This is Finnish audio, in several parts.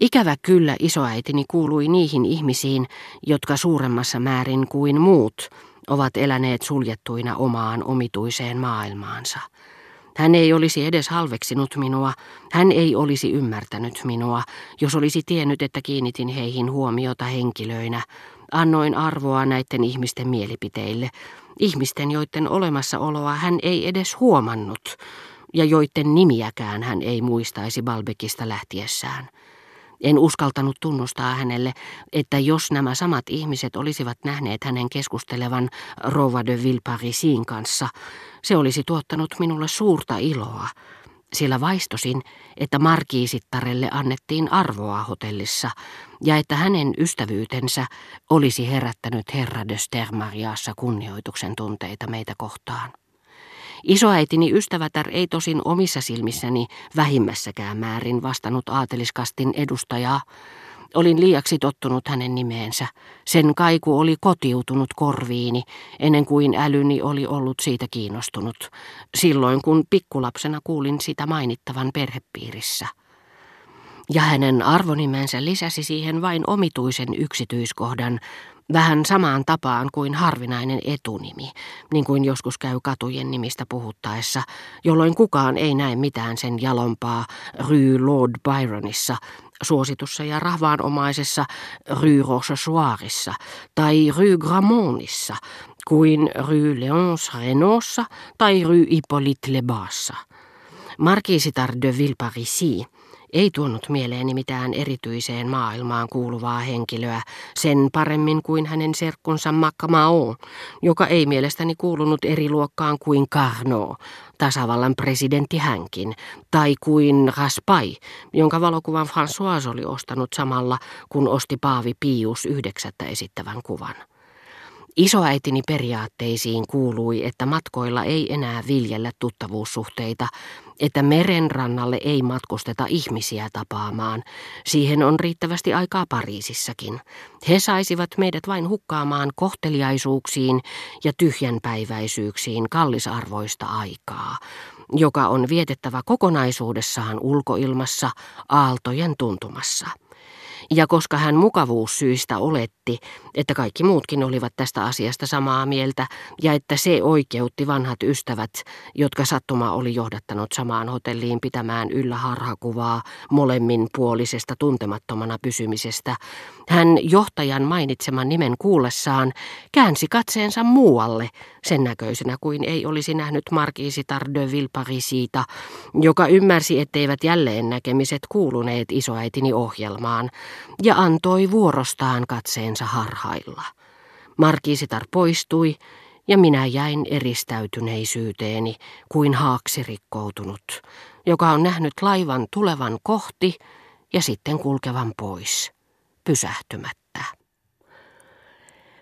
Ikävä kyllä isoäitini kuului niihin ihmisiin, jotka suuremmassa määrin kuin muut ovat eläneet suljettuina omaan omituiseen maailmaansa. Hän ei olisi edes halveksinut minua, hän ei olisi ymmärtänyt minua, jos olisi tiennyt, että kiinnitin heihin huomiota henkilöinä. Annoin arvoa näiden ihmisten mielipiteille, ihmisten, joiden olemassaoloa hän ei edes huomannut, ja joiden nimiäkään hän ei muistaisi Balbekista lähtiessään. En uskaltanut tunnustaa hänelle, että jos nämä samat ihmiset olisivat nähneet hänen keskustelevan Rova de Villeparisin kanssa, se olisi tuottanut minulle suurta iloa, sillä vaistosin, että markiisittarelle annettiin arvoa hotellissa ja että hänen ystävyytensä olisi herättänyt herra de Stermariassa kunnioituksen tunteita meitä kohtaan. Isoäitini ystävätär ei tosin omissa silmissäni vähimmässäkään määrin vastannut aateliskastin edustajaa. Olin liiaksi tottunut hänen nimeensä. Sen kaiku oli kotiutunut korviini, ennen kuin älyni oli ollut siitä kiinnostunut, silloin kun pikkulapsena kuulin sitä mainittavan perhepiirissä. Ja hänen arvonimensä lisäsi siihen vain omituisen yksityiskohdan, Vähän samaan tapaan kuin harvinainen etunimi, niin kuin joskus käy katujen nimistä puhuttaessa, jolloin kukaan ei näe mitään sen jalompaa Rue Lord Byronissa, suositussa ja rahvaanomaisessa Rue Rochechouarissa tai Rue Gramontissa, kuin Rue Léonce Renaultssa tai Rue Hippolyte Lebassa. Marquisitar de Villeparisi ei tuonut mieleeni mitään erityiseen maailmaan kuuluvaa henkilöä, sen paremmin kuin hänen serkkunsa Macmao, joka ei mielestäni kuulunut eri luokkaan kuin Carnot, tasavallan presidentti hänkin, tai kuin Raspai, jonka valokuvan François oli ostanut samalla, kun osti Paavi Pius yhdeksättä esittävän kuvan. Isoäitini periaatteisiin kuului, että matkoilla ei enää viljellä tuttavuussuhteita, että merenrannalle ei matkusteta ihmisiä tapaamaan. Siihen on riittävästi aikaa Pariisissakin. He saisivat meidät vain hukkaamaan kohteliaisuuksiin ja tyhjänpäiväisyyksiin kallisarvoista aikaa, joka on vietettävä kokonaisuudessaan ulkoilmassa aaltojen tuntumassa ja koska hän mukavuussyistä oletti, että kaikki muutkin olivat tästä asiasta samaa mieltä ja että se oikeutti vanhat ystävät, jotka sattuma oli johdattanut samaan hotelliin pitämään yllä harhakuvaa molemmin puolisesta tuntemattomana pysymisestä, hän johtajan mainitseman nimen kuullessaan käänsi katseensa muualle, sen näköisenä kuin ei olisi nähnyt Marquisitar de Villeparisiita, joka ymmärsi, etteivät jälleen näkemiset kuuluneet isoäitini ohjelmaan, ja antoi vuorostaan katseensa harhailla. Markiisitar poistui, ja minä jäin eristäytyneisyyteeni kuin haaksi rikkoutunut, joka on nähnyt laivan tulevan kohti ja sitten kulkevan pois, pysähtymättä.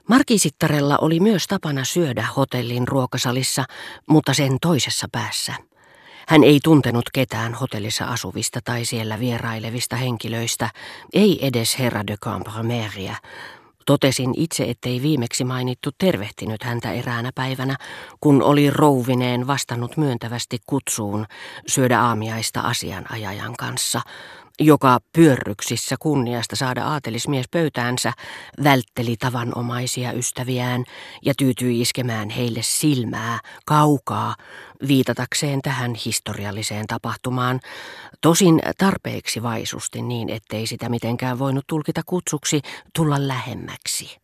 Markiisittarella oli myös tapana syödä hotellin ruokasalissa, mutta sen toisessa päässä – hän ei tuntenut ketään hotellissa asuvista tai siellä vierailevista henkilöistä, ei edes herra de Cambromeria. Totesin itse, ettei viimeksi mainittu tervehtinyt häntä eräänä päivänä, kun oli rouvineen vastannut myöntävästi kutsuun syödä aamiaista asianajajan kanssa, joka pyörryksissä kunniasta saada aatelismies pöytäänsä vältteli tavanomaisia ystäviään ja tyytyi iskemään heille silmää kaukaa viitatakseen tähän historialliseen tapahtumaan, tosin tarpeeksi vaisusti niin, ettei sitä mitenkään voinut tulkita kutsuksi tulla lähemmäksi.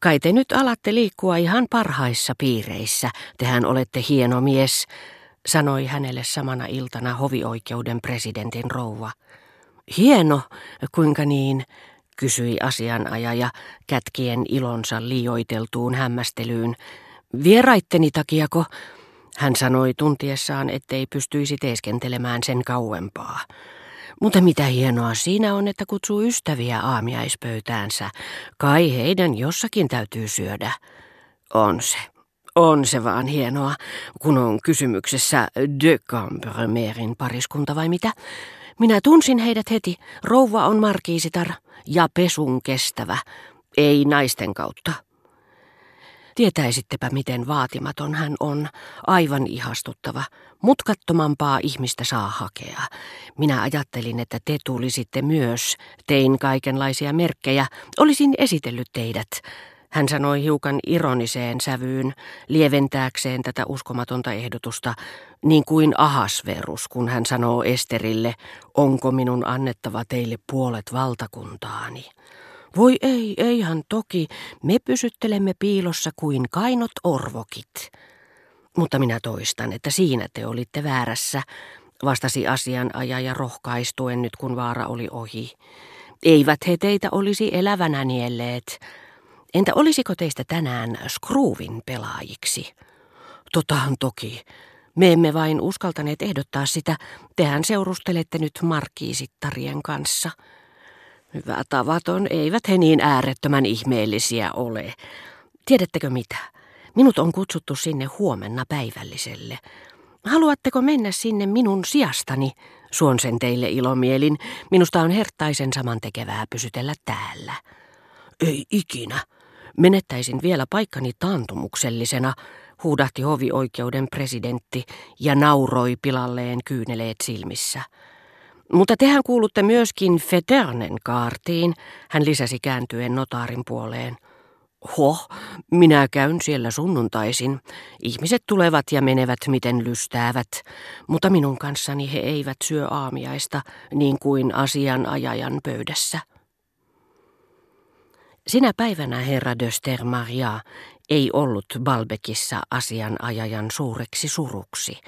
Kai te nyt alatte liikkua ihan parhaissa piireissä, tehän olette hieno mies, sanoi hänelle samana iltana hovioikeuden presidentin rouva. Hieno, kuinka niin, kysyi asianajaja kätkien ilonsa liioiteltuun hämmästelyyn. Vieraitteni takiako? Hän sanoi tuntiessaan, ettei pystyisi teeskentelemään sen kauempaa. Mutta mitä hienoa siinä on, että kutsuu ystäviä aamiaispöytäänsä. Kai heidän jossakin täytyy syödä. On se. On se vaan hienoa, kun on kysymyksessä de Cambremerin pariskunta vai mitä. Minä tunsin heidät heti. Rouva on markiisitar ja pesun kestävä. Ei naisten kautta. Tietäisittepä, miten vaatimaton hän on, aivan ihastuttava. Mutkattomampaa ihmistä saa hakea. Minä ajattelin, että te tulisitte myös. Tein kaikenlaisia merkkejä. Olisin esitellyt teidät. Hän sanoi hiukan ironiseen sävyyn, lieventääkseen tätä uskomatonta ehdotusta, niin kuin Ahasverus, kun hän sanoo Esterille, onko minun annettava teille puolet valtakuntaani. Voi ei, eihän toki, me pysyttelemme piilossa kuin kainot orvokit. Mutta minä toistan, että siinä te olitte väärässä, vastasi asianajaja rohkaistuen nyt kun vaara oli ohi. Eivät he teitä olisi elävänä nielleet. Entä olisiko teistä tänään Skruuvin pelaajiksi? Totahan toki. Me emme vain uskaltaneet ehdottaa sitä. Tehän seurustelette nyt markkiisittarien kanssa. Hyvä tavaton, eivät he niin äärettömän ihmeellisiä ole. Tiedättekö mitä? Minut on kutsuttu sinne huomenna päivälliselle. Haluatteko mennä sinne minun sijastani? Suon sen teille ilomielin. Minusta on herttaisen tekevää pysytellä täällä. Ei ikinä. Menettäisin vielä paikkani taantumuksellisena, huudahti hovioikeuden presidentti ja nauroi pilalleen kyyneleet silmissä. Mutta tehän kuulutte myöskin Feternen kaartiin, hän lisäsi kääntyen notaarin puoleen. Hoh, minä käyn siellä sunnuntaisin. Ihmiset tulevat ja menevät miten lystäävät, mutta minun kanssani he eivät syö aamiaista niin kuin asianajajan pöydässä. Sinä päivänä herra de Stermaria ei ollut Balbekissa asianajajan suureksi suruksi,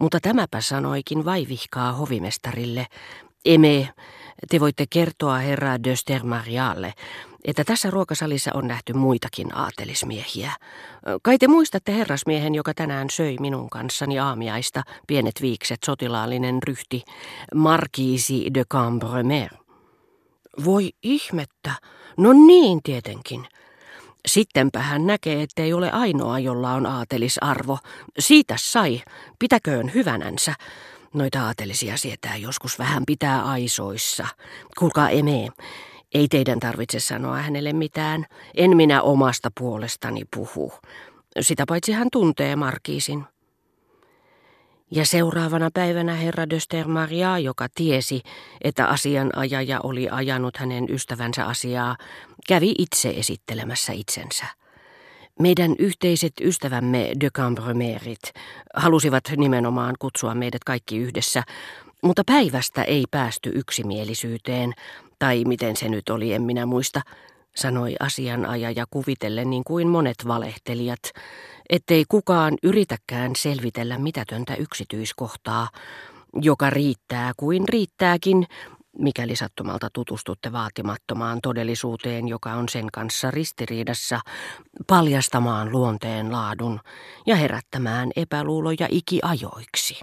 mutta tämäpä sanoikin vaivihkaa hovimestarille, Eme, te voitte kertoa herra de Stermarialle, että tässä ruokasalissa on nähty muitakin aatelismiehiä. Kai te muistatte herrasmiehen, joka tänään söi minun kanssani aamiaista, pienet viikset, sotilaallinen ryhti, Markiisi de Cambremer. Voi ihmettä, no niin tietenkin. Sittenpä hän näkee, ettei ole ainoa, jolla on aatelisarvo. Siitä sai, pitäköön hyvänänsä. Noita aatelisia sietää joskus vähän pitää aisoissa. Kuulkaa emee, ei teidän tarvitse sanoa hänelle mitään. En minä omasta puolestani puhu. Sitä paitsi hän tuntee Markiisin. Ja seuraavana päivänä herra de Stermaria, joka tiesi, että asianajaja oli ajanut hänen ystävänsä asiaa, kävi itse esittelemässä itsensä. Meidän yhteiset ystävämme de Cambremerit halusivat nimenomaan kutsua meidät kaikki yhdessä, mutta päivästä ei päästy yksimielisyyteen, tai miten se nyt oli, en minä muista, sanoi asianajaja kuvitellen niin kuin monet valehtelijat, ettei kukaan yritäkään selvitellä mitätöntä yksityiskohtaa, joka riittää kuin riittääkin, mikäli sattumalta tutustutte vaatimattomaan todellisuuteen, joka on sen kanssa ristiriidassa, paljastamaan luonteen laadun ja herättämään epäluuloja ikiajoiksi.